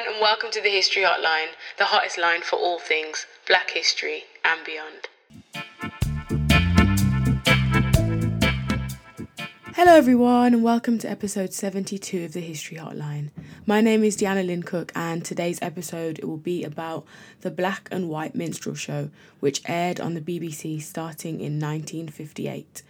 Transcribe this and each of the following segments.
everyone, and welcome to the History Hotline, the hottest line for all things black history and beyond. Hello, everyone, and welcome to episode 72 of the History Hotline. My name is Deanna Lynn Cook, and today's episode it will be about the Black and White Minstrel Show, which aired on the BBC starting in 1958.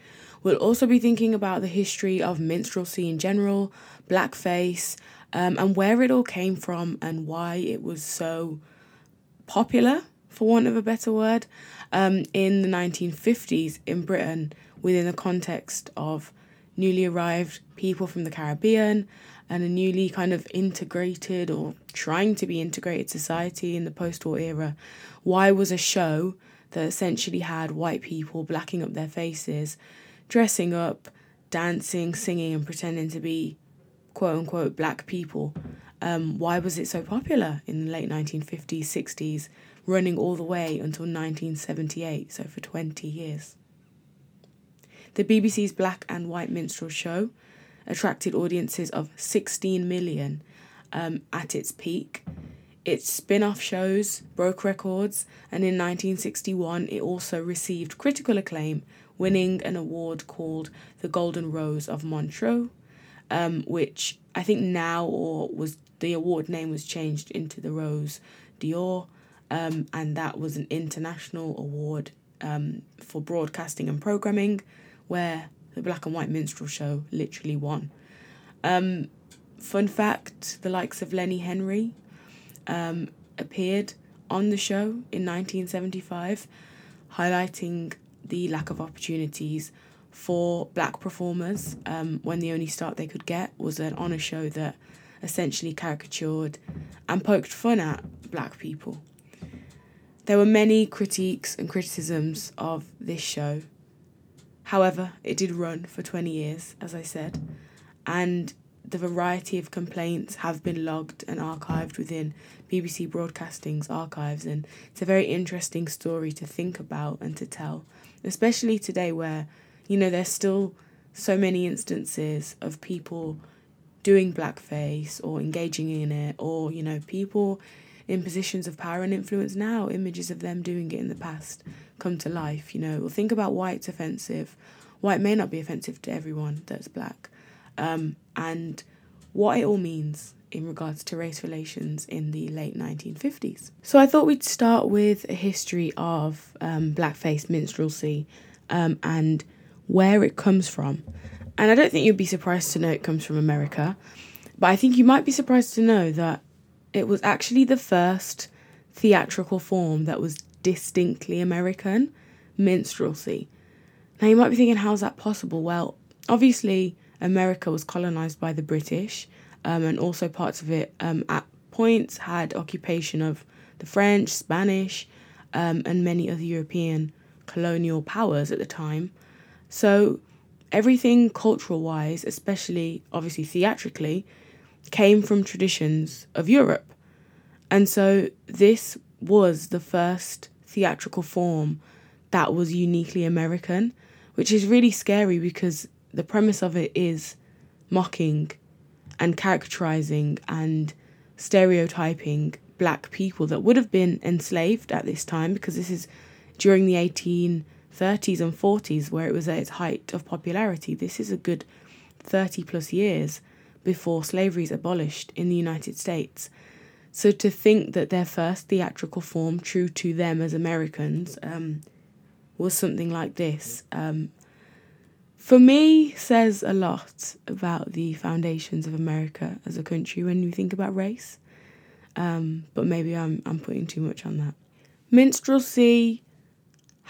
We'll also be thinking about the history of minstrelsy in general, blackface, um, and where it all came from and why it was so popular, for want of a better word, um, in the 1950s in Britain within the context of newly arrived people from the Caribbean and a newly kind of integrated or trying to be integrated society in the post war era. Why was a show that essentially had white people blacking up their faces, dressing up, dancing, singing, and pretending to be quote unquote black people. Um, why was it so popular in the late 1950s, 60s, running all the way until 1978, so for 20 years? The BBC's Black and White Minstrel Show attracted audiences of 16 million um, at its peak. Its spin off shows broke records, and in 1961 it also received critical acclaim, winning an award called the Golden Rose of Montreux um, which I think now or was the award name was changed into the Rose d'Or, um, and that was an international award um, for broadcasting and programming, where the Black and White Minstrel Show literally won. Um, fun fact: the likes of Lenny Henry um, appeared on the show in 1975, highlighting the lack of opportunities for black performers um, when the only start they could get was an honour show that essentially caricatured and poked fun at black people. There were many critiques and criticisms of this show. However, it did run for 20 years, as I said, and the variety of complaints have been logged and archived within BBC Broadcasting's archives, and it's a very interesting story to think about and to tell, especially today where you know, there's still so many instances of people doing blackface or engaging in it, or, you know, people in positions of power and influence now, images of them doing it in the past come to life, you know. Well, think about why it's offensive. why it may not be offensive to everyone that's black, um, and what it all means in regards to race relations in the late 1950s. So I thought we'd start with a history of um, blackface minstrelsy um, and where it comes from. And I don't think you'd be surprised to know it comes from America, but I think you might be surprised to know that it was actually the first theatrical form that was distinctly American minstrelsy. Now you might be thinking, how's that possible? Well, obviously, America was colonized by the British, um, and also parts of it um, at points had occupation of the French, Spanish, um, and many other European colonial powers at the time. So everything cultural wise, especially obviously theatrically, came from traditions of Europe. And so this was the first theatrical form that was uniquely American, which is really scary because the premise of it is mocking and caricaturizing and stereotyping black people that would have been enslaved at this time because this is during the 18 30s and 40s, where it was at its height of popularity. This is a good 30 plus years before slavery is abolished in the United States. So to think that their first theatrical form, true to them as Americans, um, was something like this, um, for me, says a lot about the foundations of America as a country when you think about race. Um, but maybe I'm I'm putting too much on that. Minstrelsy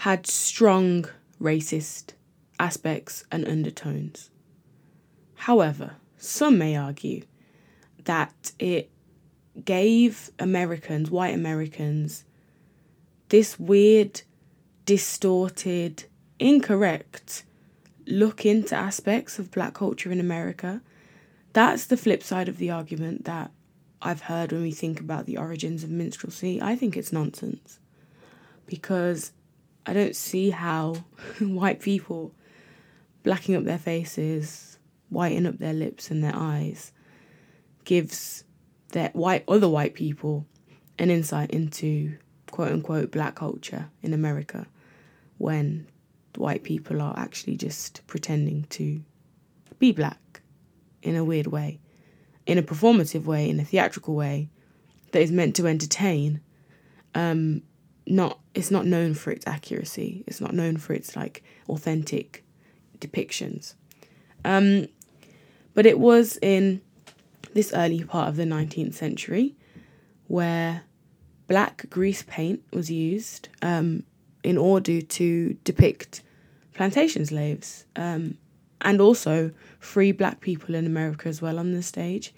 had strong racist aspects and undertones. However, some may argue that it gave Americans, white Americans, this weird, distorted, incorrect look into aspects of black culture in America. That's the flip side of the argument that I've heard when we think about the origins of minstrelsy. I think it's nonsense because I don't see how white people blacking up their faces, whiten up their lips and their eyes gives that white other white people an insight into quote unquote black culture in America when white people are actually just pretending to be black in a weird way, in a performative way, in a theatrical way that is meant to entertain. Um, not it's not known for its accuracy. It's not known for its like authentic depictions. Um, but it was in this early part of the 19th century where black grease paint was used um, in order to depict plantation slaves um, and also free black people in America as well on the stage.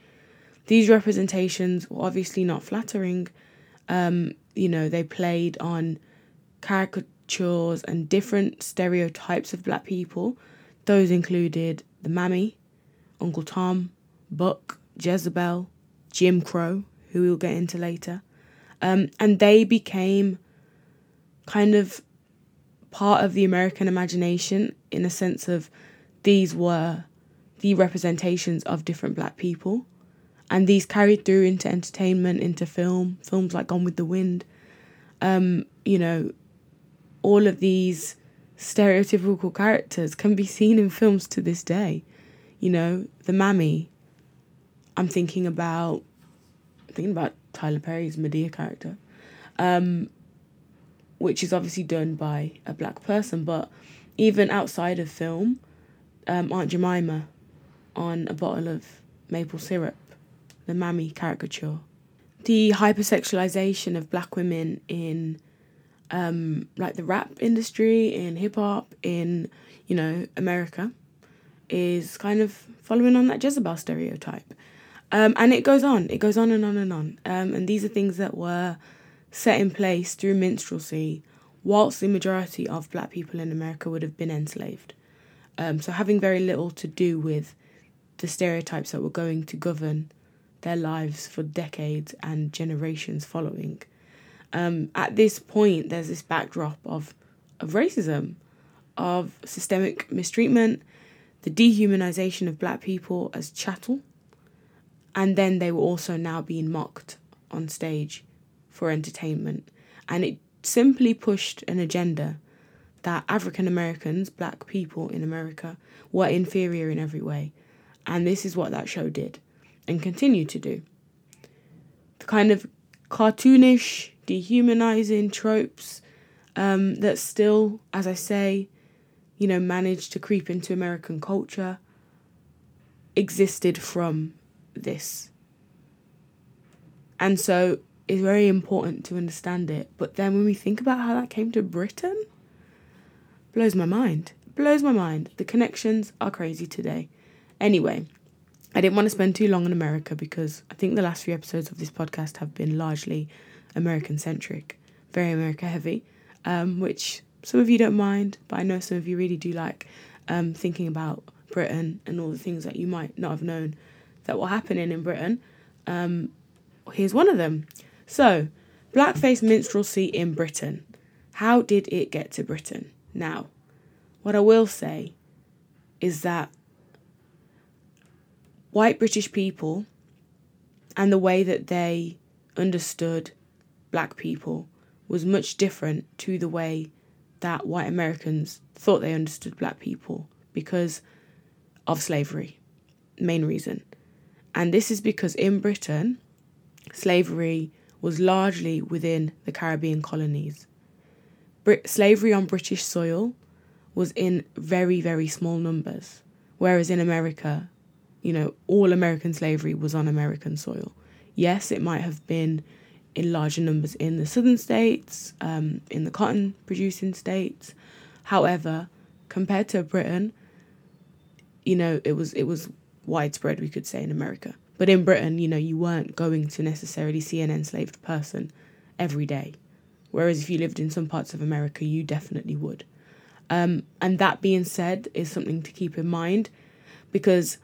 These representations were obviously not flattering. Um, you know, they played on caricatures and different stereotypes of black people. Those included the mammy, Uncle Tom, Buck, Jezebel, Jim Crow, who we'll get into later. Um, and they became kind of part of the American imagination in a sense of these were the representations of different black people. And these carried through into entertainment, into film, films like Gone with the Wind. Um, you know, all of these stereotypical characters can be seen in films to this day. You know, the mammy. I'm thinking about thinking about Tyler Perry's Madea character. Um, which is obviously done by a black person, but even outside of film, um, Aunt Jemima on a bottle of maple syrup, the mammy caricature. The hypersexualization of black women in um, like the rap industry, in hip hop, in, you know, America, is kind of following on that Jezebel stereotype. Um, and it goes on, it goes on and on and on. Um, and these are things that were set in place through minstrelsy, whilst the majority of black people in America would have been enslaved. Um, so having very little to do with the stereotypes that were going to govern their lives for decades and generations following. Um, at this point, there's this backdrop of, of racism, of systemic mistreatment, the dehumanization of black people as chattel, and then they were also now being mocked on stage for entertainment. And it simply pushed an agenda that African Americans, black people in America, were inferior in every way. And this is what that show did and continue to do. The kind of cartoonish, dehumanizing tropes um, that still, as I say, you know, managed to creep into American culture existed from this. And so it's very important to understand it. But then when we think about how that came to Britain, blows my mind. Blows my mind. The connections are crazy today. Anyway, I didn't want to spend too long on America because I think the last few episodes of this podcast have been largely American centric, very America heavy, um, which some of you don't mind, but I know some of you really do like um, thinking about Britain and all the things that you might not have known that were happening in Britain. Um, here's one of them. So, blackface minstrelsy in Britain. How did it get to Britain? Now, what I will say is that white British people and the way that they understood black people was much different to the way that white Americans thought they understood black people because of slavery. Main reason. And this is because in Britain, slavery was largely within the Caribbean colonies. Brit- slavery on British soil was in very, very small numbers, whereas in America, you know, all American slavery was on American soil. Yes, it might have been in larger numbers in the southern states, um, in the cotton producing states. However, compared to Britain, you know, it was it was widespread, we could say, in America. But in Britain, you know, you weren't going to necessarily see an enslaved person every day. Whereas if you lived in some parts of America, you definitely would. Um, and that being said, is something to keep in mind because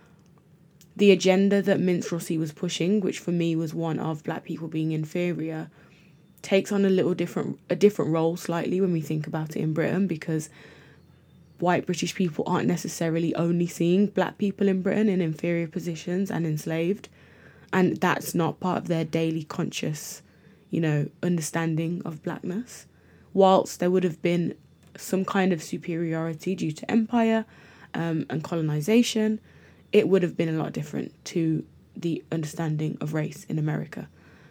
the agenda that minstrelsy was pushing, which for me was one of black people being inferior, takes on a little different a different role slightly when we think about it in Britain because white British people aren't necessarily only seeing black people in Britain in inferior positions and enslaved. and that's not part of their daily conscious, you know, understanding of blackness. Whilst there would have been some kind of superiority due to empire um, and colonization, it would have been a lot different to the understanding of race in America.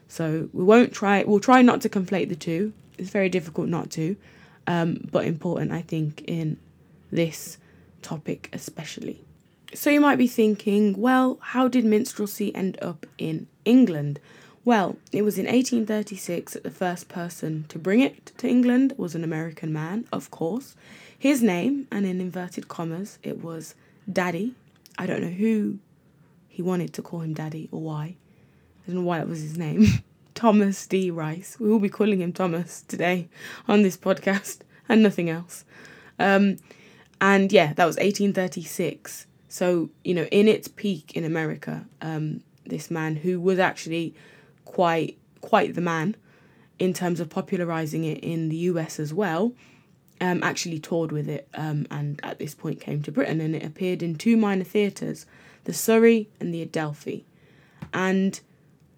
So we won't try. We'll try not to conflate the two. It's very difficult not to, um, but important, I think, in this topic especially. So you might be thinking, well, how did minstrelsy end up in England? Well, it was in 1836 that the first person to bring it to England was an American man, of course. His name, and in inverted commas, it was Daddy. I don't know who he wanted to call him Daddy or why. I don't know why that was his name. Thomas D. Rice. We will be calling him Thomas today on this podcast and nothing else. Um, and yeah, that was 1836. So, you know, in its peak in America, um, this man who was actually quite quite the man in terms of popularizing it in the US as well, um, actually toured with it um, and at this point came to Britain and it appeared in two minor theatres, the Surrey and the Adelphi. And,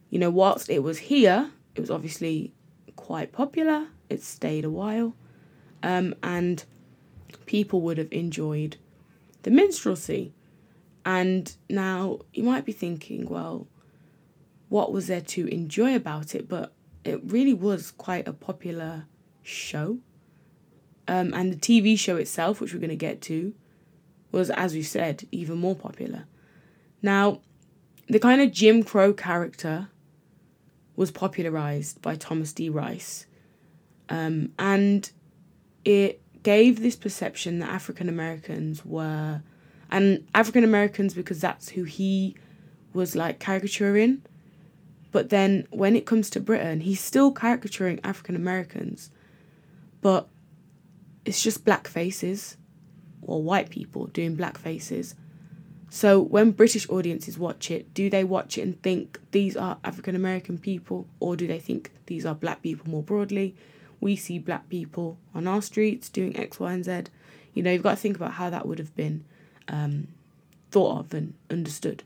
you know, whilst it was here, it was obviously quite popular, it stayed a while, um, and people would have enjoyed the minstrelsy. And now you might be thinking, well, what was there to enjoy about it? But it really was quite a popular show. Um, and the TV show itself, which we're going to get to, was, as we said, even more popular. Now, the kind of Jim Crow character was popularized by Thomas D. Rice. Um, and it gave this perception that African Americans were and African Americans because that's who he was like caricaturing. But then when it comes to Britain, he's still caricaturing African Americans, but it's just black faces or white people doing black faces. So when British audiences watch it, do they watch it and think these are African American people or do they think these are black people more broadly? We see black people on our streets doing X, Y, and Z. You know, you've got to think about how that would have been um, thought of and understood.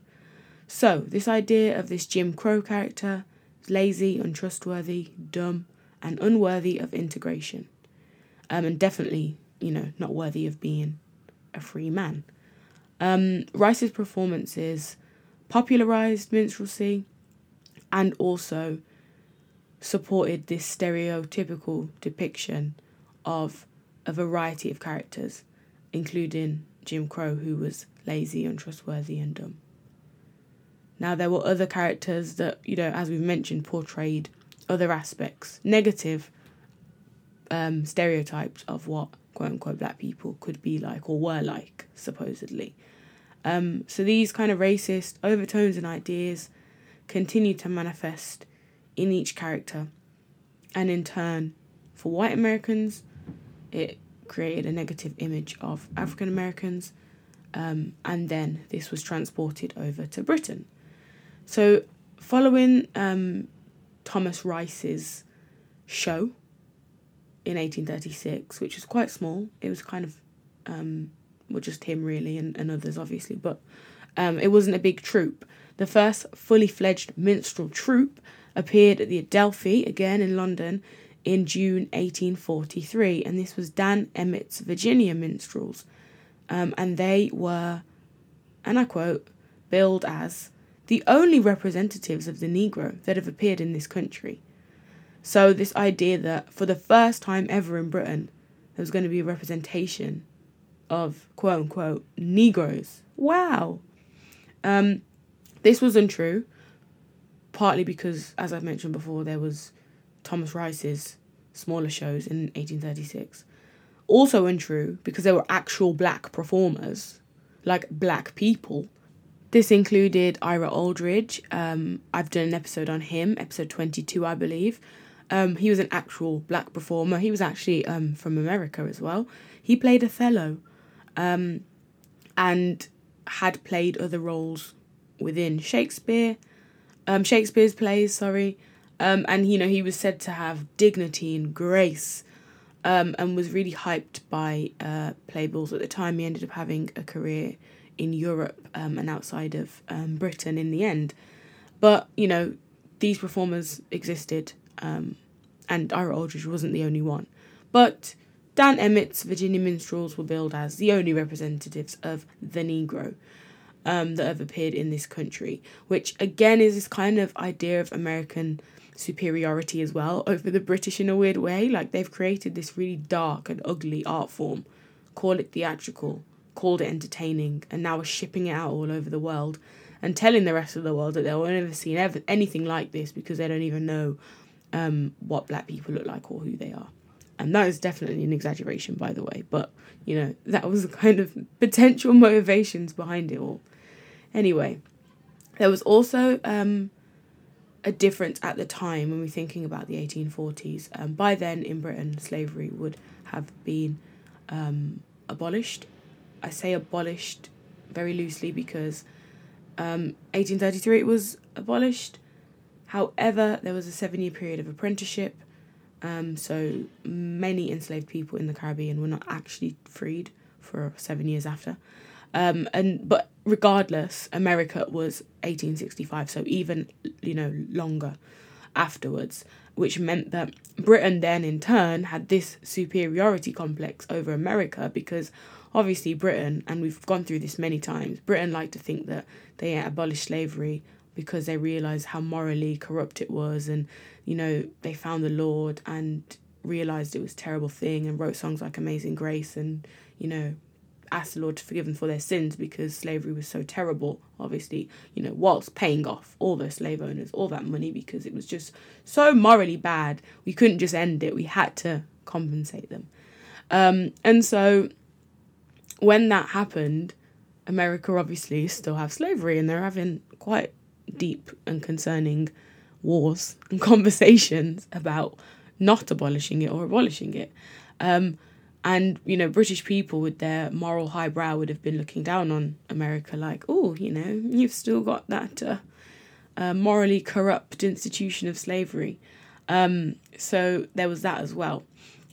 So, this idea of this Jim Crow character is lazy, untrustworthy, dumb, and unworthy of integration. Um, and definitely, you know, not worthy of being a free man. Um, Rice's performances popularized minstrelsy and also supported this stereotypical depiction of a variety of characters, including Jim Crow, who was lazy, untrustworthy, and dumb. Now, there were other characters that, you know, as we've mentioned, portrayed other aspects, negative um, stereotypes of what quote unquote black people could be like or were like, supposedly. Um, so these kind of racist overtones and ideas continue to manifest in each character, and in turn, for white Americans, it created a negative image of African Americans, um, and then this was transported over to Britain. So, following um, Thomas Rice's show in 1836, which was quite small, it was kind of, um, well, just him really, and, and others obviously, but um, it wasn't a big troupe. The first fully fledged minstrel troupe appeared at the Adelphi, again in London, in June 1843, and this was Dan Emmett's Virginia Minstrels. Um, and they were, and I quote, billed as the only representatives of the Negro that have appeared in this country. So, this idea that for the first time ever in Britain, there was going to be a representation of quote unquote Negroes. Wow. Um, this was untrue, partly because, as I've mentioned before, there was Thomas Rice's smaller shows in 1836. Also untrue because there were actual black performers, like black people. This included Ira Aldridge. Um, I've done an episode on him, episode 22, I believe. Um, he was an actual black performer. He was actually um, from America as well. He played Othello um, and had played other roles within Shakespeare, um, Shakespeare's plays, sorry. Um, and you know he was said to have dignity and grace, um, and was really hyped by uh, playbills at the time. He ended up having a career in Europe and outside of Britain in the end. But, you know, these performers existed, um, and Ira Aldridge wasn't the only one. But Dan Emmett's Virginia minstrels were billed as the only representatives of the Negro um, that have appeared in this country, which again is this kind of idea of American superiority as well over the British in a weird way. Like they've created this really dark and ugly art form, call it theatrical, called it entertaining, and now are shipping it out all over the world and telling the rest of the world that they'll never see anything like this because they don't even know um, what black people look like or who they are. And that is definitely an exaggeration, by the way, but you know, that was the kind of potential motivations behind it all. Anyway, there was also um, a difference at the time when we're thinking about the 1840s. Um, by then, in Britain, slavery would have been um, abolished. I say abolished very loosely because 1833 um, it was abolished. However, there was a seven year period of apprenticeship um, so many enslaved people in the Caribbean were not actually freed for seven years after. Um, and but regardless, America was 1865, so even you know longer afterwards, which meant that Britain then in turn had this superiority complex over America because obviously Britain, and we've gone through this many times, Britain liked to think that they abolished slavery because they realized how morally corrupt it was and you know they found the lord and realized it was a terrible thing and wrote songs like amazing grace and you know asked the lord to forgive them for their sins because slavery was so terrible obviously you know whilst paying off all the slave owners all that money because it was just so morally bad we couldn't just end it. We had to compensate them. Um, and so when that happened america obviously still have slavery and they're having quite deep and concerning wars and conversations about not abolishing it or abolishing it. Um, and, you know, British people with their moral highbrow would have been looking down on America like, oh, you know, you've still got that uh, uh, morally corrupt institution of slavery. Um, so there was that as well.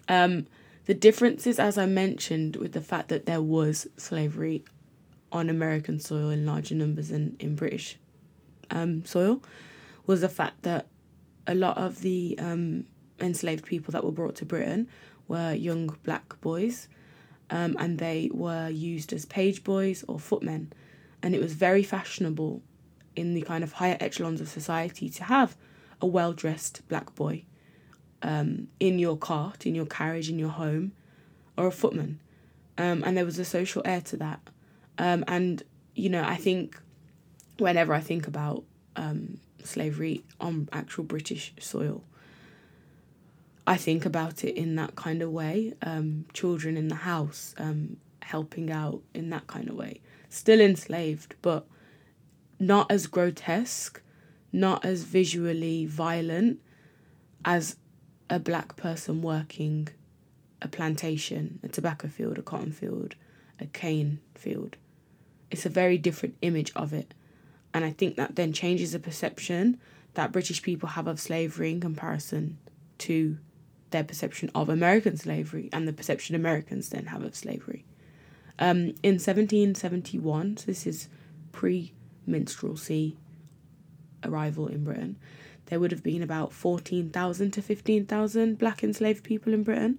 Um, the differences, as I mentioned, with the fact that there was slavery on American soil in larger numbers than in British um, soil was the fact that a lot of the um, enslaved people that were brought to Britain were young black boys, um, and they were used as page boys or footmen, and it was very fashionable in the kind of higher echelons of society to have a well dressed black boy um, in your cart, in your carriage, in your home, or a footman, um, and there was a social air to that, um, and you know I think whenever I think about um, slavery on actual British soil, I think about it in that kind of way. Um, children in the house, um, helping out in that kind of way. Still enslaved, but not as grotesque, not as visually violent as a black person working a plantation, a tobacco field, a cotton field, a cane field. It's a very different image of it. And I think that then changes the perception that British people have of slavery in comparison to their perception of American slavery and the perception Americans then have of slavery. Um, in 1771, so this is pre minstrelsy arrival in Britain, there would have been about 14,000 to 15,000 black enslaved people in Britain.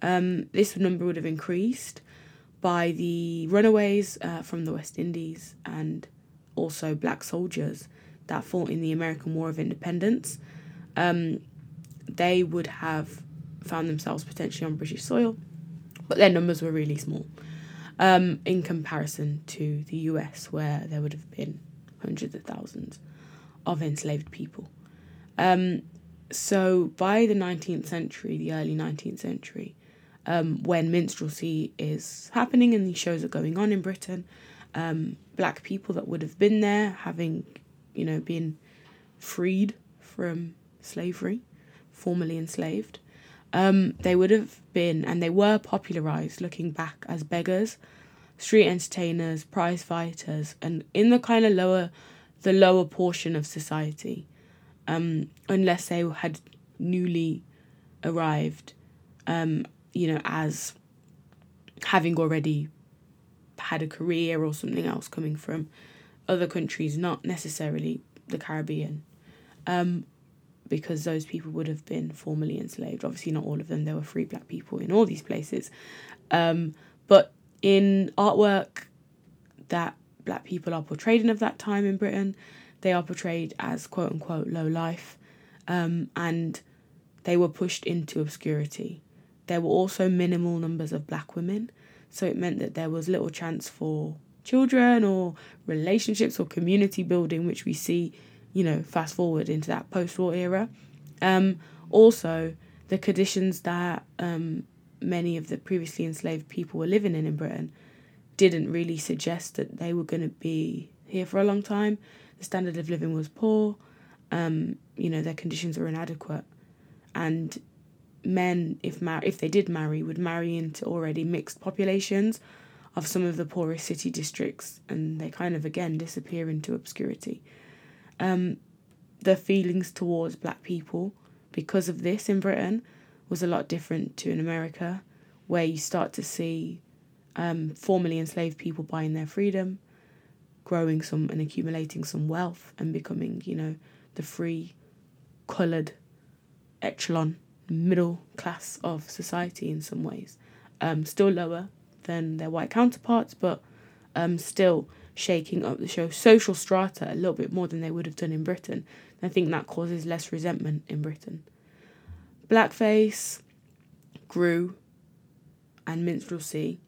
Um, this number would have increased by the runaways uh, from the West Indies and also black soldiers that fought in the American War of Independence, um, they would have found themselves potentially on British soil, but their numbers were really small um, in comparison to the US, where there would have been hundreds of thousands of enslaved people. Um, so by the 19th century, the early 19th century, um, when minstrelsy is happening and these shows are going on in Britain, um, black people that would have been there, having, you know, been freed from slavery, formerly enslaved. Um, they would have been, and they were popularized looking back as beggars, street entertainers, prize fighters, and in the kind of lower, the lower portion of society, um, unless they had newly arrived, um, you know, as having already had a career or something else coming from other countries, not necessarily the Caribbean. Um, because those people would have been formerly enslaved. Obviously, not all of them. There were free black people in all these places. Um, but in artwork that black people are portrayed in of that time in Britain, they are portrayed as quote unquote low life. Um, and they were pushed into obscurity. There were also minimal numbers of black women. So it meant that there was little chance for children or relationships or community building, which we see you know, fast forward into that post war era. Um, also, the conditions that um, many of the previously enslaved people were living in in Britain didn't really suggest that they were going to be here for a long time. The standard of living was poor, um, you know, their conditions were inadequate. And men, if mar- if they did marry, would marry into already mixed populations of some of the poorest city districts, and they kind of again disappear into obscurity. Um, the feelings towards black people because of this in Britain was a lot different to in America, where you start to see um, formerly enslaved people buying their freedom, growing some and accumulating some wealth, and becoming, you know, the free, coloured echelon, middle class of society in some ways. Um, still lower than their white counterparts, but um, still shaking up the show social strata a little bit more than they would have done in Britain. I think that causes less resentment in Britain. Blackface grew and minstrelsy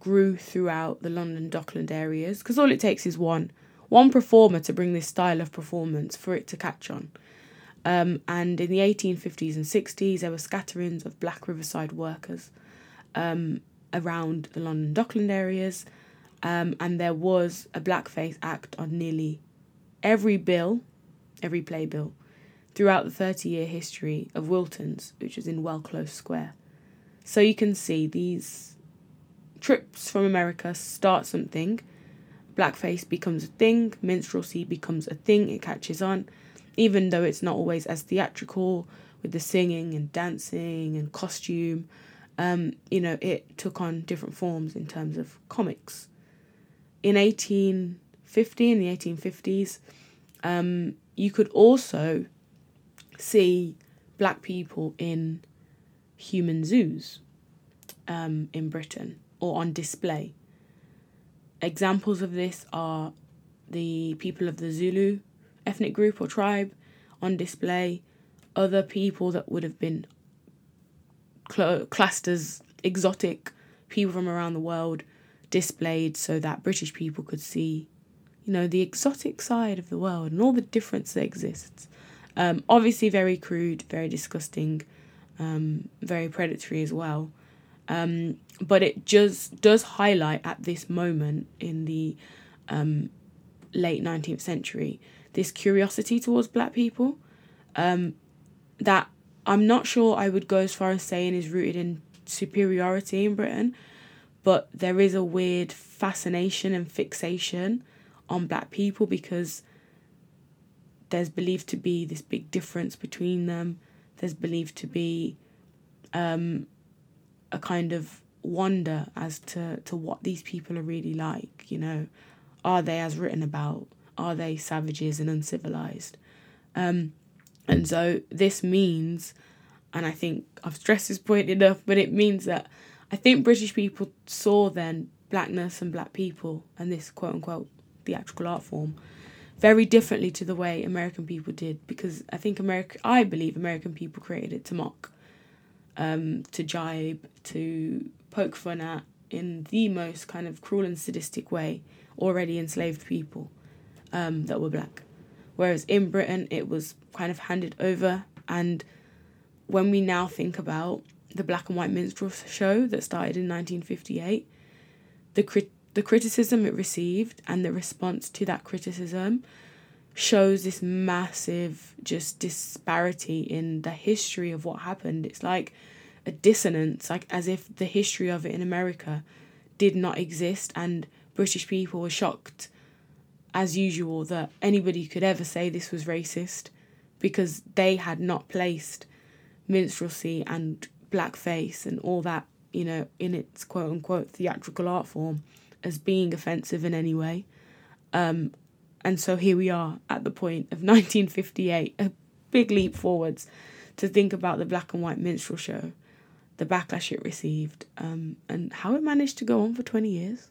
grew throughout the London Dockland areas because all it takes is one one performer to bring this style of performance for it to catch on. Um, and in the 1850s and 60s, there were scatterings of black riverside workers um, around the London Dockland areas. Um, and there was a blackface act on nearly every bill, every playbill, throughout the 30 year history of Wilton's, which was in Wellclose Square. So you can see these trips from America start something, blackface becomes a thing, minstrelsy becomes a thing, it catches on, even though it's not always as theatrical with the singing and dancing and costume. Um, you know, it took on different forms in terms of comics in 1850, in the 1850s, um, you could also see black people in human zoos um, in Britain or on display. Examples of this are the people of the Zulu ethnic group or tribe on display, other people that would have been cl- classed as exotic people from around the world displayed so that British people could see, you know, the exotic side of the world and all the difference that exists. Um, obviously, very crude, very disgusting, um, very predatory as well. Um, but it just does highlight at this moment in the um, late 19th century this curiosity towards black people um, that I'm not sure I would go as far as saying is rooted in superiority in Britain, but there is a weird fascination and fixation on black people because there's believed to be this big difference between them. There's believed to be um, a kind of wonder as to, to what these people are really like. You know, are they as written about? Are they savages and uncivilized? Um, and so this means, and I think I've stressed this point enough, but it means that I think British people saw then blackness and black people and this quote unquote theatrical art form very differently to the way American people did because I think America I believe American people created it to mock, um, to jibe, to poke fun at in the most kind of cruel and sadistic way already enslaved people um, that were black. Whereas in Britain it was kind of handed over and when we now think about the black and white minstrel show that started in 1958, the crit- the criticism it received and the response to that criticism shows this massive just disparity in the history of what happened. It's like a dissonance, like as if the history of it in America did not exist and British people were shocked as usual that anybody could ever say this was racist because they had not placed minstrelsy and blackface and all that, you know, in its quote unquote theatrical art form as being offensive in any way. Um, and so here we are at the point of 1958, a big leap forwards to think about the black and white minstrel show, the backlash it received, um, and how it managed to go on for 20 years.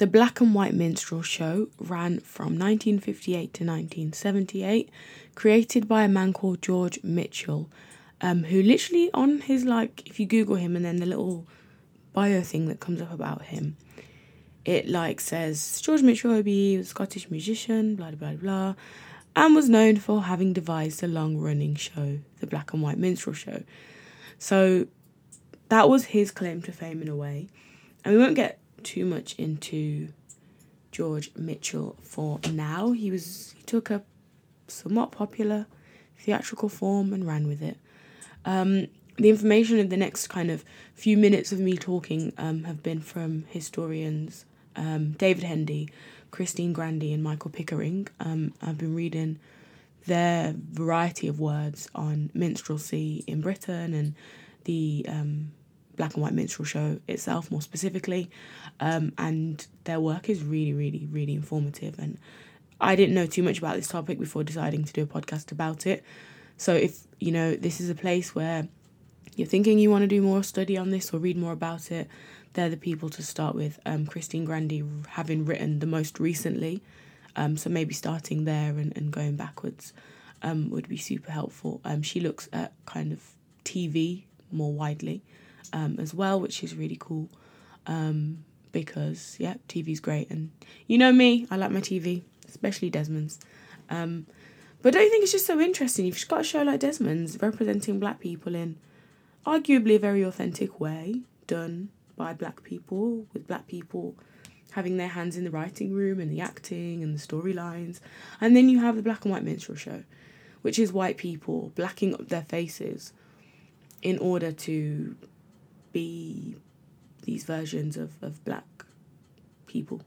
The Black and White Minstrel Show ran from 1958 to 1978, created by a man called George Mitchell, um, who literally on his like, if you Google him and then the little bio thing that comes up about him, it like says George Mitchell OBE was a Scottish musician, blah blah blah, and was known for having devised a long-running show, the Black and White Minstrel Show. So that was his claim to fame in a way, and we won't get too much into George Mitchell for now. He was he took a somewhat popular theatrical form and ran with it. Um, the information in the next kind of few minutes of me talking um, have been from historians um, David Hendy, Christine Grandy, and Michael Pickering. Um, I've been reading their variety of words on minstrelsy in Britain and the um, black and white minstrel show itself, more specifically. Um, and their work is really, really, really informative. And I didn't know too much about this topic before deciding to do a podcast about it. So if you know this is a place where you're thinking you want to do more study on this or read more about it, they're the people to start with. Um, Christine Grandy having written the most recently, um, so maybe starting there and, and going backwards um, would be super helpful. Um, she looks at kind of TV more widely um, as well, which is really cool. Um, because yeah, TV's great, and you know me, I like my TV, especially Desmond's. Um, but don't you think it's just so interesting? You've got a show like Desmond's representing black people in arguably a very authentic way, done by black people, with black people having their hands in the writing room and the acting and the storylines. And then you have the black and white minstrel show, which is white people blacking up their faces in order to be these versions of, of black people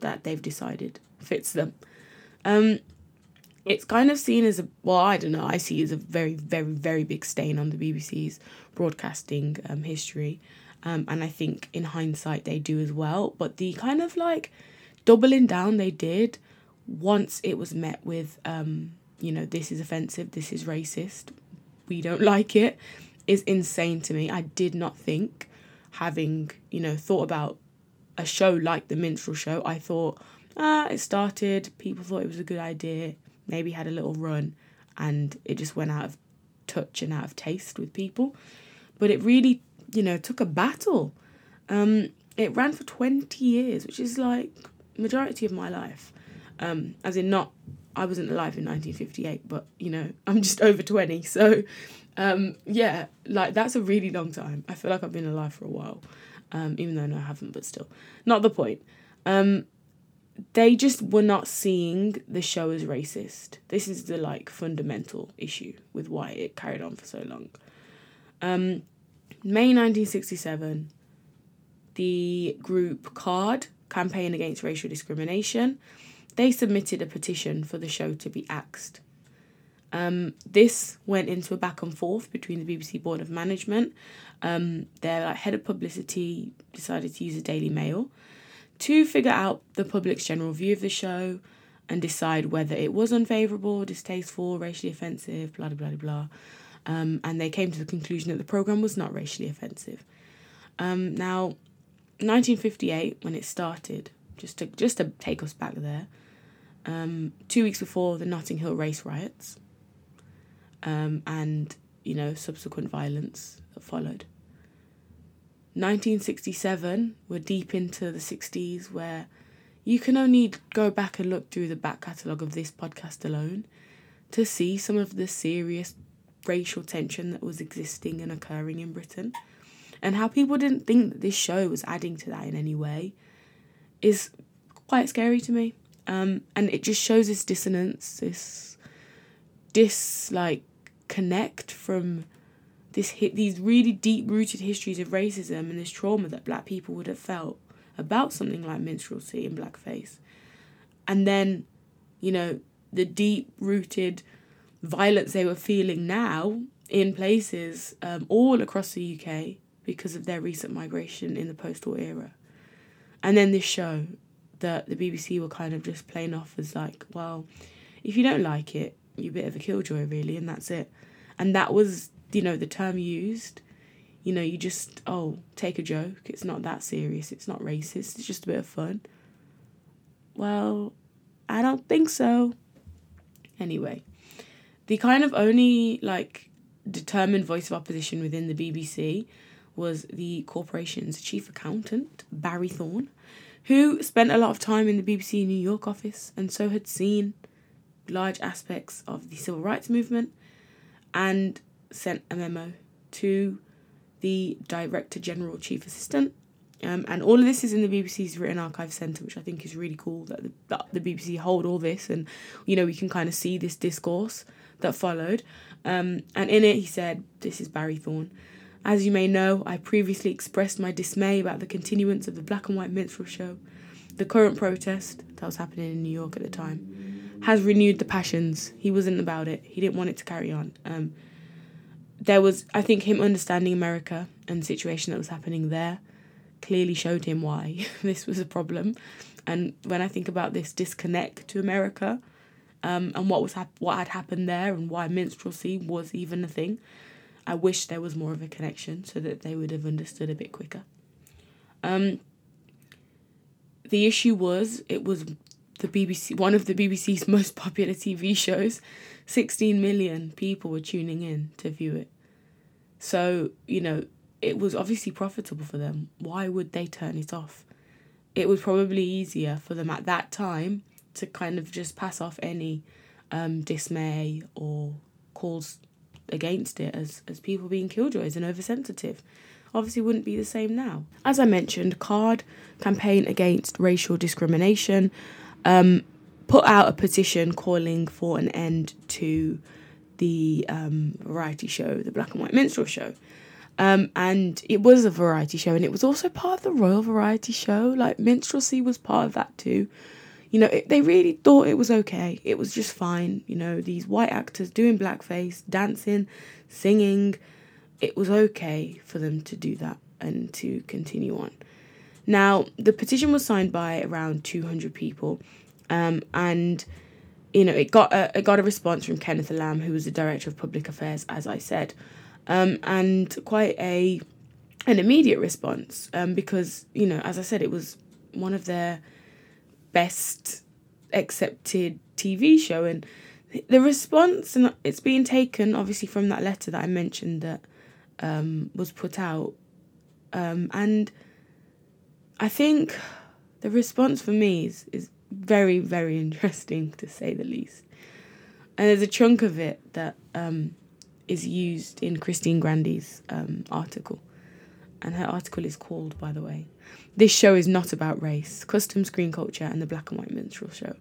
that they've decided fits them. Um, it's kind of seen as a well, I don't know. I see as a very, very, very big stain on the BBC's broadcasting um, history. Um, and I think in hindsight they do as well. But the kind of like doubling down they did once it was met with, um, you know, this is offensive, this is racist, we don't like it, is insane to me. I did not think, having, you know, thought about a show like The Minstrel Show, I thought, ah, it started, people thought it was a good idea, maybe had a little run, and it just went out of touch and out of taste with people. But it really you know, took a battle. Um, it ran for 20 years, which is like majority of my life. Um, as in not, I wasn't alive in 1958, but you know, I'm just over 20. So, um, yeah, like that's a really long time. I feel like I've been alive for a while, um, even though no, I haven't, but still, not the point. Um, they just were not seeing the show as racist. This is the like fundamental issue with why it carried on for so long. Um, May 1967, the group CARD, Campaign Against Racial Discrimination, they submitted a petition for the show to be axed. Um, this went into a back and forth between the BBC Board of Management. Um, their like, head of publicity decided to use the Daily Mail to figure out the public's general view of the show and decide whether it was unfavourable, distasteful, racially offensive, blah, blah, blah, blah um, and they came to the conclusion that the program was not racially offensive. Um, now, 1958, when it started, just to just to take us back there, um, two weeks before the Notting Hill race riots, um, and you know subsequent violence that followed. 1967, we're deep into the 60s, where you can only go back and look through the back catalogue of this podcast alone to see some of the serious racial tension that was existing and occurring in Britain. And how people didn't think that this show was adding to that in any way is quite scary to me. Um, and it just shows this dissonance, this dis like connect from this hit these really deep rooted histories of racism and this trauma that black people would have felt about something like minstrelsy and blackface. And then, you know, the deep rooted violence they were feeling now in places um, all across the UK because of their recent migration in the post war era. And then this show that the BBC were kind of just playing off as like, well, if you don't like it, you're a bit of a killjoy, really, and that's it. And that was, you know, the term used. You know, you just, oh, take a joke. It's not that serious. It's not racist. It's just a bit of fun. Well, I don't think so. Anyway, the kind of only, like, determined voice of opposition within the BBC was the corporation's chief accountant, Barry Thorne, who spent a lot of time in the BBC New York office and so had seen large aspects of the civil rights movement and sent a memo to the Director General Chief Assistant. Um, and all of this is in the BBC's Written Archive Centre, which I think is really cool that the, that the BBC hold all this and, you know, we can kind of see this discourse that followed. Um, and in it, he said, This is Barry Thorne. As you may know, I previously expressed my dismay about the continuance of the black and white minstrel show. The current protest, that was happening in New York at the time, has renewed the passions. He wasn't about it, he didn't want it to carry on. Um, there was, I think, him understanding America and the situation that was happening there clearly showed him why this was a problem. And when I think about this disconnect to America um, and what was hap- what had happened there and why minstrelsy was even a thing, I wish there was more of a connection so that they would have understood a bit quicker. Um, the issue was it was the BBC, one of the BBC's most popular TV shows. 16 million people were tuning in to view it. So, you know, it was obviously profitable for them. Why would they turn it off? It was probably easier for them at that time to kind of just pass off any um, dismay or calls against it as, as people being killjoys and oversensitive. Obviously, wouldn't be the same now. As I mentioned, CARD, Campaign Against Racial Discrimination, um, put out a petition calling for an end to the um, variety show, the Black and White Minstrel Show. Um, and it was a variety show, and it was also part of the Royal Variety Show. Like minstrelsy was part of that too you know, it, they really thought it was okay. It was just fine. You know, these white actors doing blackface, dancing, singing. It was okay for them to do that and to continue on. Now, the petition was signed by around 200 people, um, and you know, it got a, it got a response from Kenneth Lamb, who was the director of public affairs, as I said, um, and quite a an immediate response um, because you know, as I said, it was one of their best accepted TV show. And the response, and it's being taken obviously from that letter that I mentioned that um, was put out. Um, and I think the response for me is, is very, very interesting to say the least. And there's a chunk of it that um, is used in Christine Grandy's um, article. And her article is called, by the way, this show is not about race, custom screen culture, and the black and white minstrel show.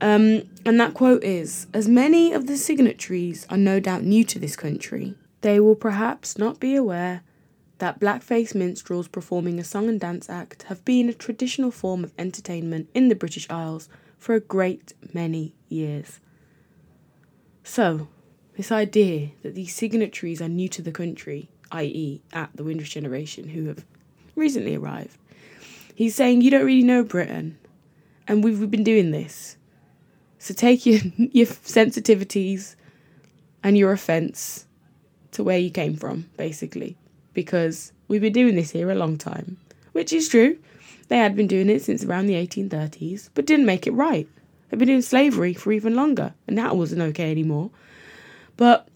Um, and that quote is As many of the signatories are no doubt new to this country, they will perhaps not be aware that blackface minstrels performing a song and dance act have been a traditional form of entertainment in the British Isles for a great many years. So, this idea that these signatories are new to the country, i.e., at the Windrush generation, who have recently arrived. He's saying, You don't really know Britain, and we've, we've been doing this. So take your, your sensitivities and your offence to where you came from, basically, because we've been doing this here a long time, which is true. They had been doing it since around the 1830s, but didn't make it right. They've been doing slavery for even longer, and that wasn't okay anymore. But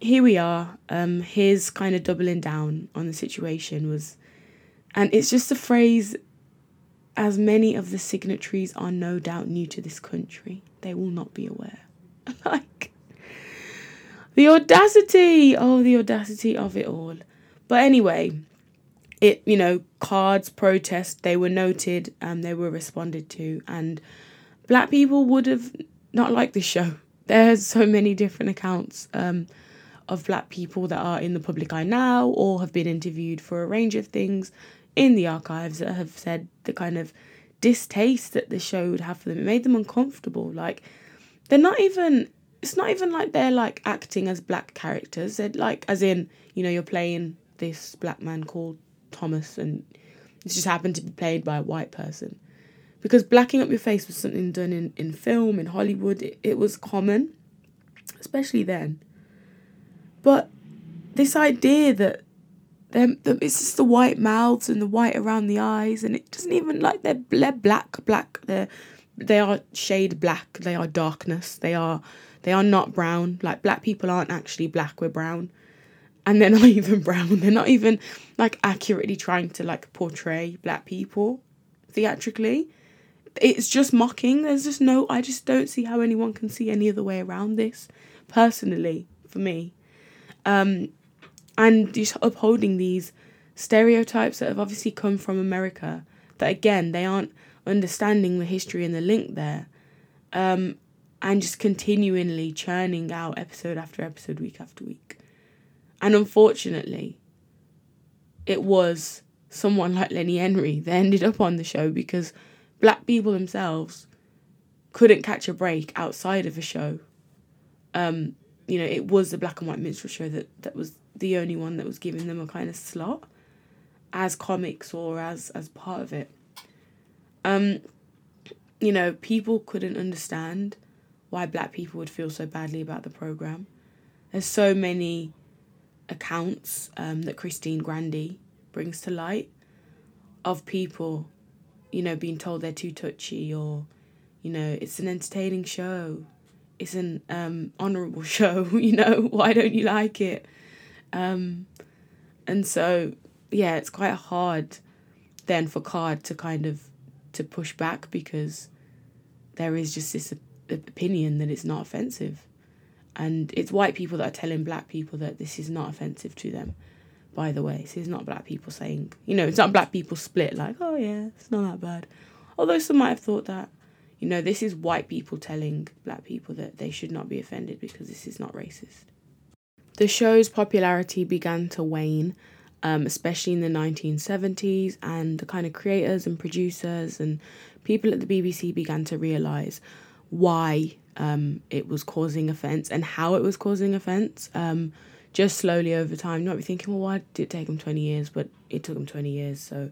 here we are. Um, his kind of doubling down on the situation was and it's just a phrase, as many of the signatories are no doubt new to this country, they will not be aware. like, the audacity! Oh, the audacity of it all. But anyway, it, you know, CARD's, protests, they were noted and they were responded to. And black people would have not liked this show. There's so many different accounts. Um, of black people that are in the public eye now or have been interviewed for a range of things in the archives that have said the kind of distaste that the show would have for them. It made them uncomfortable. Like they're not even it's not even like they're like acting as black characters. They're like as in, you know, you're playing this black man called Thomas and it's just happened to be played by a white person. because blacking up your face was something done in, in film, in Hollywood. It, it was common, especially then. But this idea that them, them it's just the white mouths and the white around the eyes, and it doesn't even like they're, they're black, black. They're they are shade black. They are darkness. They are they are not brown. Like black people aren't actually black. We're brown, and they're not even brown. They're not even like accurately trying to like portray black people theatrically it's just mocking. There's just no, I just don't see how anyone can see any other way around this, personally, for me. Um, and just upholding these stereotypes that have obviously come from America, that again, they aren't understanding the history and the link there. Um, and just continually churning out episode after episode, week after week. And unfortunately, it was someone like Lenny Henry that ended up on the show because black people themselves couldn't catch a break outside of a show. Um, you know, it was the black and white minstrel show that, that was the only one that was giving them a kind of slot as comics or as as part of it. Um, you know, people couldn't understand why black people would feel so badly about the program. There's so many accounts um, that Christine Grandy brings to light of people you know, being told they're too touchy or, you know, it's an entertaining show. It's an um, honourable show, you know, why don't you like it? Um, and so, yeah, it's quite hard then for CARD to kind of to push back because there is just this opinion that it's not offensive. And it's white people that are telling black people that this is not offensive to them by the way. So it's not black people saying, you know, it's not black people split like, oh yeah, it's not that bad. Although some might have thought that, you know, this is white people telling black people that they should not be offended because this is not racist. The show's popularity began to wane, um, especially in the 1970s, and the kind of creators and producers and people at the BBC began to realise why um, it was causing offence and how it was causing offence. Um, just slowly over time. Might be thinking, well, why did it take them 20 years? But it took them 20 years, so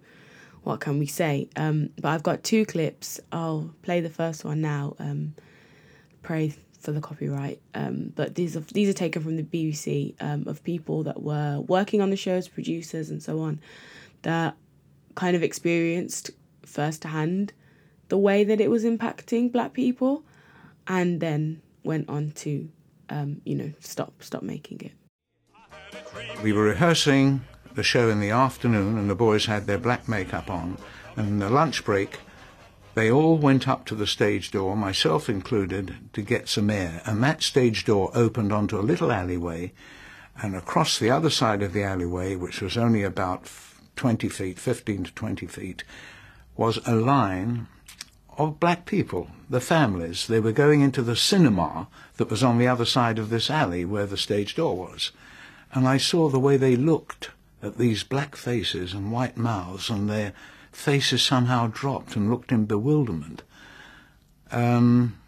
what can we say? Um, but I've got two clips. I'll play the first one now. Um, pray for the copyright. Um, but these are these are taken from the BBC um, of people that were working on the shows, producers, and so on, that kind of experienced firsthand the way that it was impacting black people, and then went on to, um, you know, stop stop making it. We were rehearsing the show in the afternoon, and the boys had their black makeup on. And in the lunch break, they all went up to the stage door, myself included, to get some air. And that stage door opened onto a little alleyway, and across the other side of the alleyway, which was only about 20 feet, 15 to 20 feet, was a line of black people, the families. They were going into the cinema that was on the other side of this alley where the stage door was and I saw the way they looked at these black faces and white mouths, and their faces somehow dropped and looked in bewilderment. Um,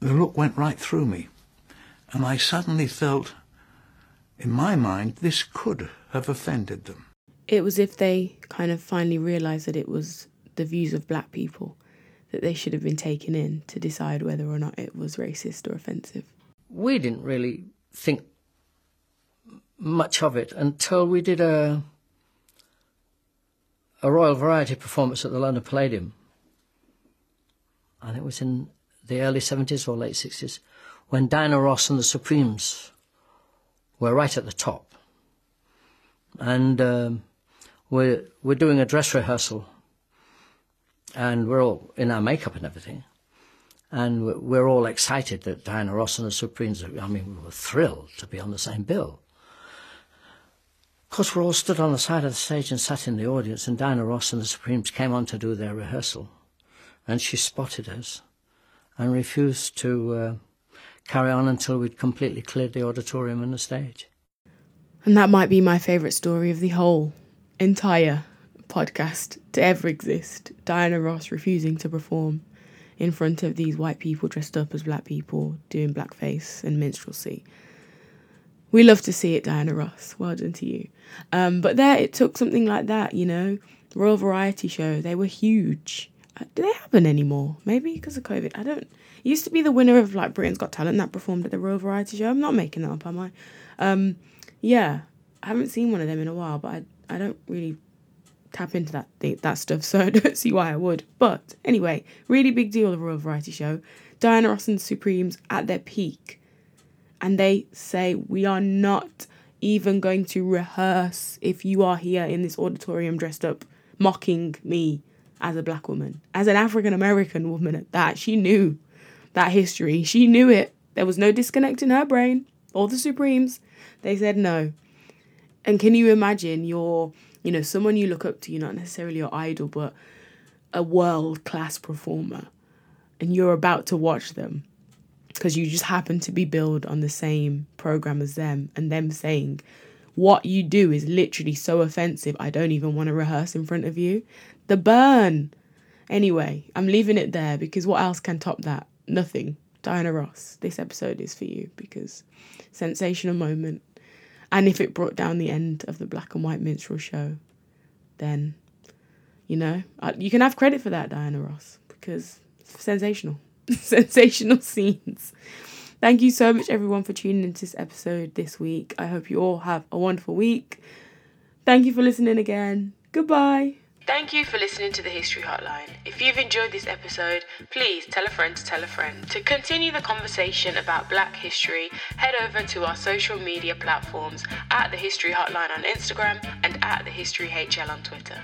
the look went right through me, and I suddenly felt, in my mind, this could have offended them. It was if they kind of finally realised that it was the views of black people that they should have been taken in to decide whether or not it was racist or offensive. We didn't really think much of it until we did a a Royal Variety performance at the London Palladium. And it was in the early 70s or late 60s when Diana Ross and the Supremes were right at the top. And um, we're, we're doing a dress rehearsal and we're all in our makeup and everything. And we're all excited that Diana Ross and the Supremes, I mean, we were thrilled to be on the same bill. Of course, we're all stood on the side of the stage and sat in the audience, and Diana Ross and the Supremes came on to do their rehearsal. And she spotted us and refused to uh, carry on until we'd completely cleared the auditorium and the stage. And that might be my favourite story of the whole entire podcast to ever exist. Diana Ross refusing to perform in front of these white people dressed up as black people doing blackface and minstrelsy. We love to see it, Diana Ross. Well done to you. Um, but there, it took something like that, you know, Royal Variety Show. They were huge. uh, do they happen anymore? Maybe because of COVID. I don't. Used to be the winner of like Britain's Got Talent that performed at the Royal Variety Show. I'm not making that up, am I? Um, yeah, I haven't seen one of them in a while, but I I don't really tap into that that stuff, so I don't see why I would. But anyway, really big deal the Royal Variety Show. Diana Ross and the Supremes at their peak, and they say we are not even going to rehearse if you are here in this auditorium dressed up mocking me as a black woman, as an African American woman at that. She knew that history. She knew it. There was no disconnect in her brain or the Supremes. They said no. And can you imagine your, you know, someone you look up to, you're not necessarily your idol, but a world class performer, and you're about to watch them because you just happen to be billed on the same program as them, and them saying, what you do is literally so offensive, I don't even want to rehearse in front of you. The burn. Anyway, I'm leaving it there because what else can top that? Nothing. Diana Ross, this episode is for you because sensational moment. And if it brought down the end of the black and white minstrel show, then, you know, uh, you can have credit for that, Diana Ross, because sensational. sensational scenes. Thank you so much, everyone, for tuning into this episode this week. I hope you all have a wonderful week. Thank you for listening again. Goodbye. Thank you for listening to the History Hotline. If you've enjoyed this episode, please tell a friend to tell a friend. To continue the conversation about black history, head over to our social media platforms at the History Hotline on Instagram and at the History HL on Twitter.